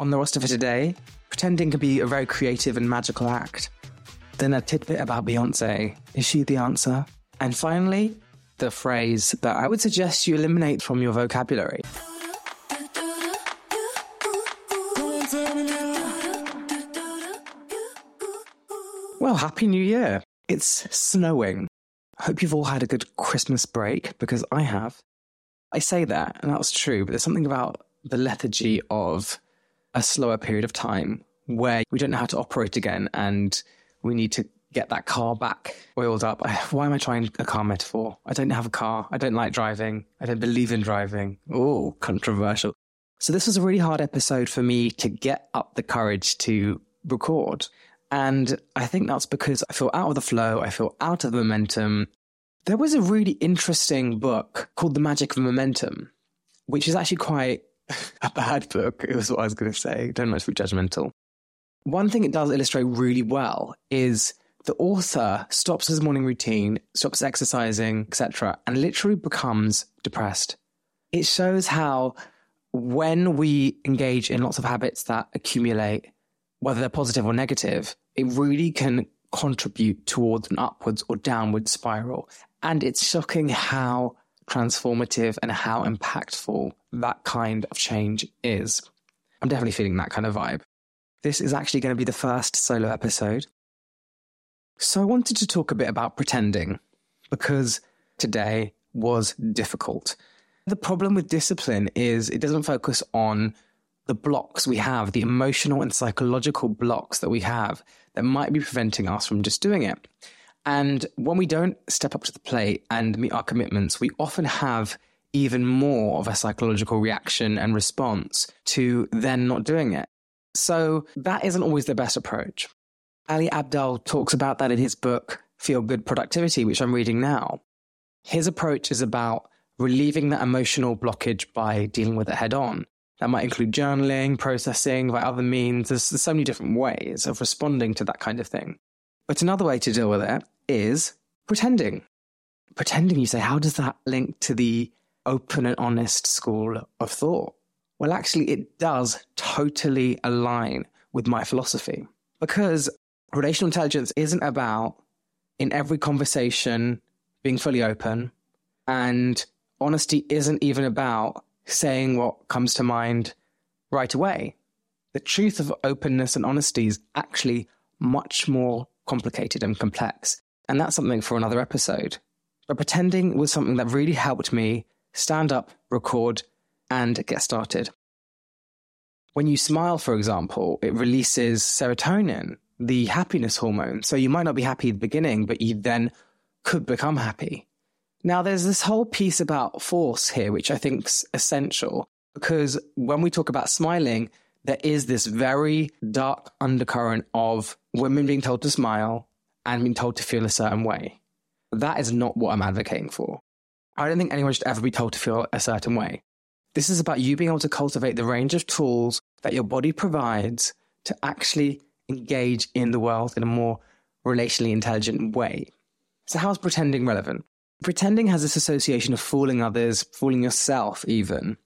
On the roster for today, pretending can be a very creative and magical act. Then a tidbit about Beyonce. Is she the answer? And finally, the phrase that I would suggest you eliminate from your vocabulary. Well, Happy New Year. It's snowing. I hope you've all had a good Christmas break because I have. I say that, and that's true, but there's something about the lethargy of a slower period of time where we don't know how to operate again and we need to get that car back oiled up. Why am I trying a car metaphor? I don't have a car. I don't like driving. I don't believe in driving. Oh, controversial. So this was a really hard episode for me to get up the courage to record. And I think that's because I feel out of the flow. I feel out of momentum. There was a really interesting book called The Magic of Momentum, which is actually quite a bad book. It was what I was going to say. Don't much be judgmental. One thing it does illustrate really well is the author stops his morning routine, stops exercising, etc., and literally becomes depressed. It shows how when we engage in lots of habits that accumulate, whether they're positive or negative, it really can contribute towards an upwards or downward spiral. And it's shocking how transformative and how impactful that kind of change is. I'm definitely feeling that kind of vibe. This is actually going to be the first solo episode. So I wanted to talk a bit about pretending because today was difficult. The problem with discipline is it doesn't focus on the blocks we have, the emotional and psychological blocks that we have that might be preventing us from just doing it. And when we don't step up to the plate and meet our commitments, we often have even more of a psychological reaction and response to then not doing it. So that isn't always the best approach. Ali Abdaal talks about that in his book, Feel Good Productivity, which I'm reading now. His approach is about relieving that emotional blockage by dealing with it head on. That might include journaling, processing by other means. There's so many different ways of responding to that kind of thing. But another way to deal with it is pretending. Pretending, you say, how does that link to the open and honest school of thought? Well, actually, it does totally align with my philosophy because relational intelligence isn't about in every conversation being fully open and honesty isn't even about saying what comes to mind right away. The truth of openness and honesty is actually much more complicated and complex. And that's something for another episode. But pretending was something that really helped me stand up, record, and get started. When you smile, for example, it releases serotonin, the happiness hormone. So you might not be happy at the beginning, but you then could become happy. Now, there's this whole piece about force here, which I think's essential because when we talk about smiling, there is this very dark undercurrent of women being told to smile and being told to feel a certain way. That is not what I'm advocating for. I don't think anyone should ever be told to feel a certain way. This is about you being able to cultivate the range of tools that your body provides to actually engage in the world in a more relationally intelligent way. So, how is pretending relevant? Pretending has this association of fooling others, fooling yourself, even.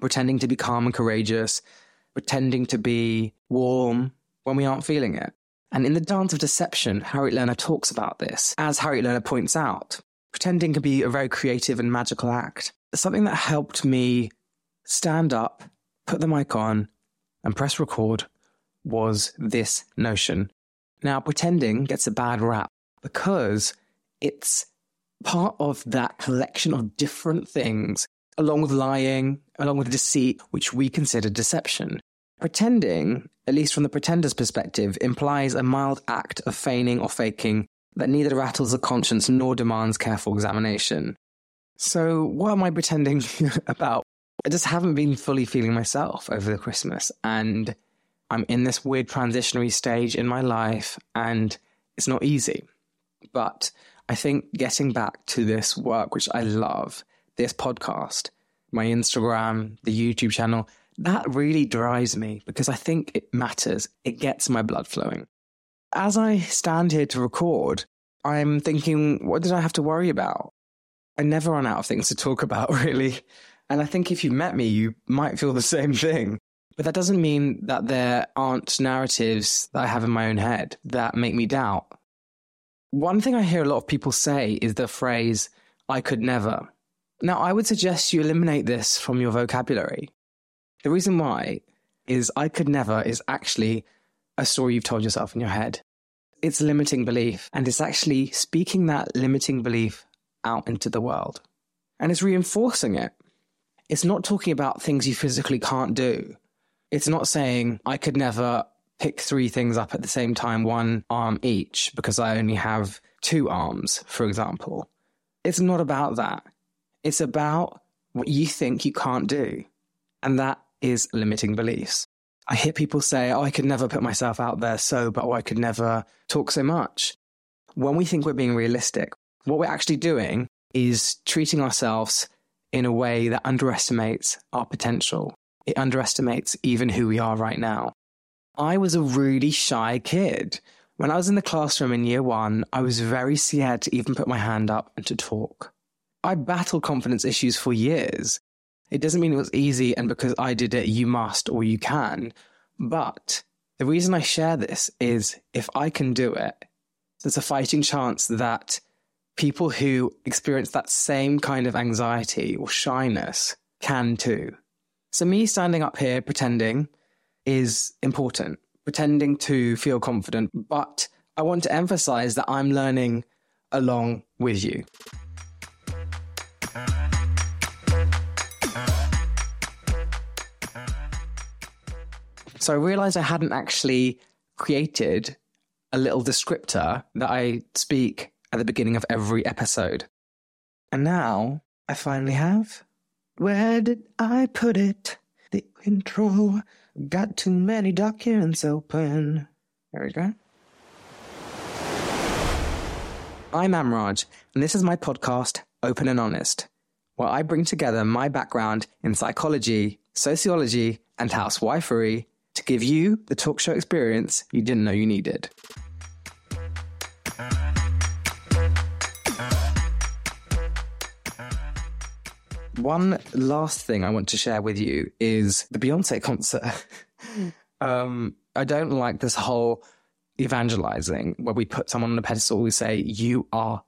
Pretending to be calm and courageous, pretending to be warm when we aren't feeling it. And in the dance of deception, Harriet Lerner talks about this. As Harriet Lerner points out, pretending can be a very creative and magical act. Something that helped me stand up, put the mic on, and press record was this notion. Now, pretending gets a bad rap because it's part of that collection of different things, along with lying, along with deceit, which we consider deception. Pretending, at least from the pretender's perspective, implies a mild act of feigning or faking that neither rattles the conscience nor demands careful examination. So, what am I pretending about? I just haven't been fully feeling myself over the Christmas, and I'm in this weird transitionary stage in my life, and it's not easy. But I think getting back to this work, which I love, this podcast, my Instagram, the YouTube channel, that really drives me because I think it matters. It gets my blood flowing. As I stand here to record, I'm thinking, what did I have to worry about? I never run out of things to talk about, really. And I think if you met me, you might feel the same thing. But that doesn't mean that there aren't narratives that I have in my own head that make me doubt. One thing I hear a lot of people say is the phrase, I could never. Now, I would suggest you eliminate this from your vocabulary. The reason why is I could never is actually a story you've told yourself in your head. It's limiting belief, and it's actually speaking that limiting belief out into the world. And it's reinforcing it. It's not talking about things you physically can't do. It's not saying, I could never pick three things up at the same time, one arm each, because I only have two arms, for example. It's not about that. It's about what you think you can't do. And that is limiting beliefs. I hear people say, oh, I could never put myself out there sober, or oh, I could never talk so much. When we think we're being realistic, what we're actually doing is treating ourselves in a way that underestimates our potential. It underestimates even who we are right now. I was a really shy kid. When I was in the classroom in year one, I was very scared to even put my hand up and to talk. I battled confidence issues for years. It doesn't mean it was easy and because I did it, you must or you can. But the reason I share this is if I can do it, there's a fighting chance that people who experience that same kind of anxiety or shyness can too. So, me standing up here pretending is important, pretending to feel confident, but I want to emphasize that I'm learning along with you. So I realized I hadn't actually created a little descriptor that I speak at the beginning of every episode. And now I finally have. Where did I put it? The intro. Got too many documents open. There we go. I'm Amraj, and this is my podcast, Open and Honest, where I bring together my background in psychology, sociology, and housewifery to give you the talk show experience you didn't know you needed. One last thing I want to share with you is the Beyonce concert. um, I don't like this whole evangelizing where we put someone on a pedestal, we say, You are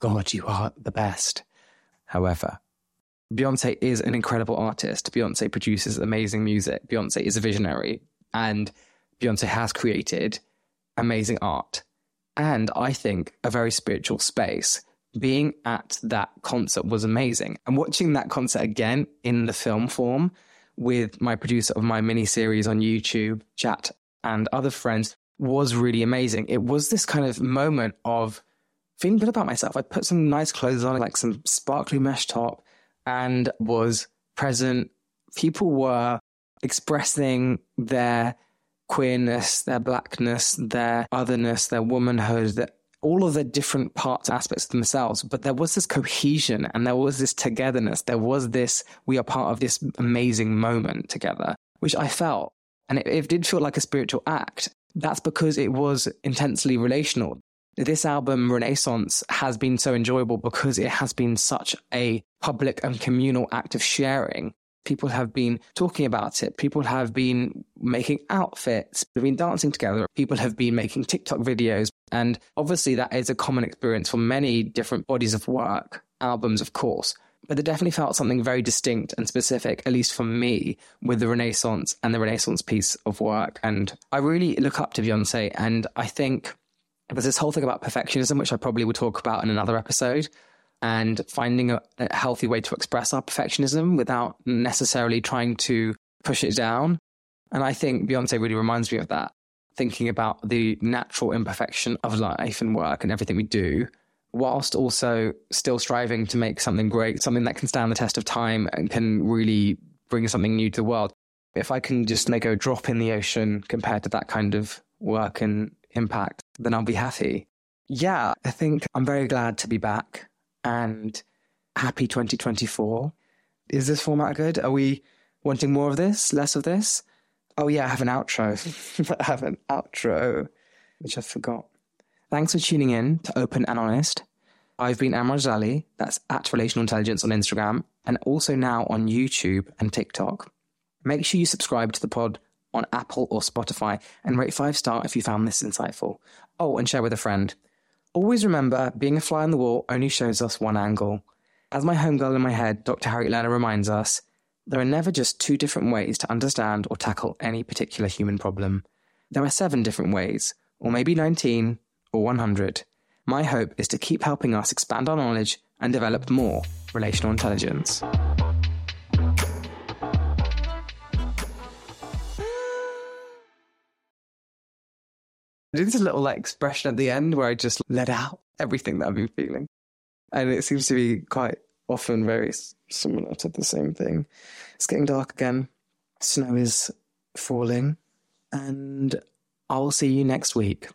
God, you are the best. However, Beyonce is an incredible artist. Beyonce produces amazing music. Beyonce is a visionary. And Beyonce has created amazing art. And I think a very spiritual space. Being at that concert was amazing. And watching that concert again in the film form with my producer of my mini series on YouTube, Chat, and other friends was really amazing. It was this kind of moment of feeling good about myself. I put some nice clothes on, like some sparkly mesh top, and was present. People were expressing their queerness, their blackness, their otherness, their womanhood, their, all of the different parts, aspects of themselves. But there was this cohesion and there was this togetherness. There was this, we are part of this amazing moment together, which I felt. And it, it did feel like a spiritual act. That's because it was intensely relational this album, Renaissance, has been so enjoyable because it has been such a public and communal act of sharing. People have been talking about it. People have been making outfits, they've been dancing together. People have been making TikTok videos. And obviously, that is a common experience for many different bodies of work, albums, of course. But there definitely felt something very distinct and specific, at least for me, with the Renaissance and the Renaissance piece of work. And I really look up to Beyonce. And I think there's this whole thing about perfectionism, which I probably will talk about in another episode, and finding a, a healthy way to express our perfectionism without necessarily trying to push it down. And I think Beyonce really reminds me of that, thinking about the natural imperfection of life and work and everything we do, whilst also still striving to make something great, something that can stand the test of time and can really bring something new to the world. If I can just make a drop in the ocean compared to that kind of work and impact, then I'll be happy. Yeah, I think I'm very glad to be back and happy 2024. Is this format good? Are we wanting more of this, less of this? Oh, yeah, I have an outro. I have an outro, which I forgot. Thanks for tuning in to Open and Honest. I've been Amraj Zali, that's at Relational Intelligence on Instagram, and also now on YouTube and TikTok. Make sure you subscribe to the pod on Apple or Spotify and rate five star if you found this insightful. Oh, and share with a friend. Always remember, being a fly on the wall only shows us one angle. As my homegirl in my head, Dr. Harriet Lerner reminds us, there are never just two different ways to understand or tackle any particular human problem. There are seven different ways, or maybe 19, or 100. My hope is to keep helping us expand our knowledge and develop more relational intelligence. Did this little like expression at the end where I just let out everything that I've been feeling. And it seems to be quite often very similar to the same thing. It's getting dark again. Snow is falling. And I'll see you next week.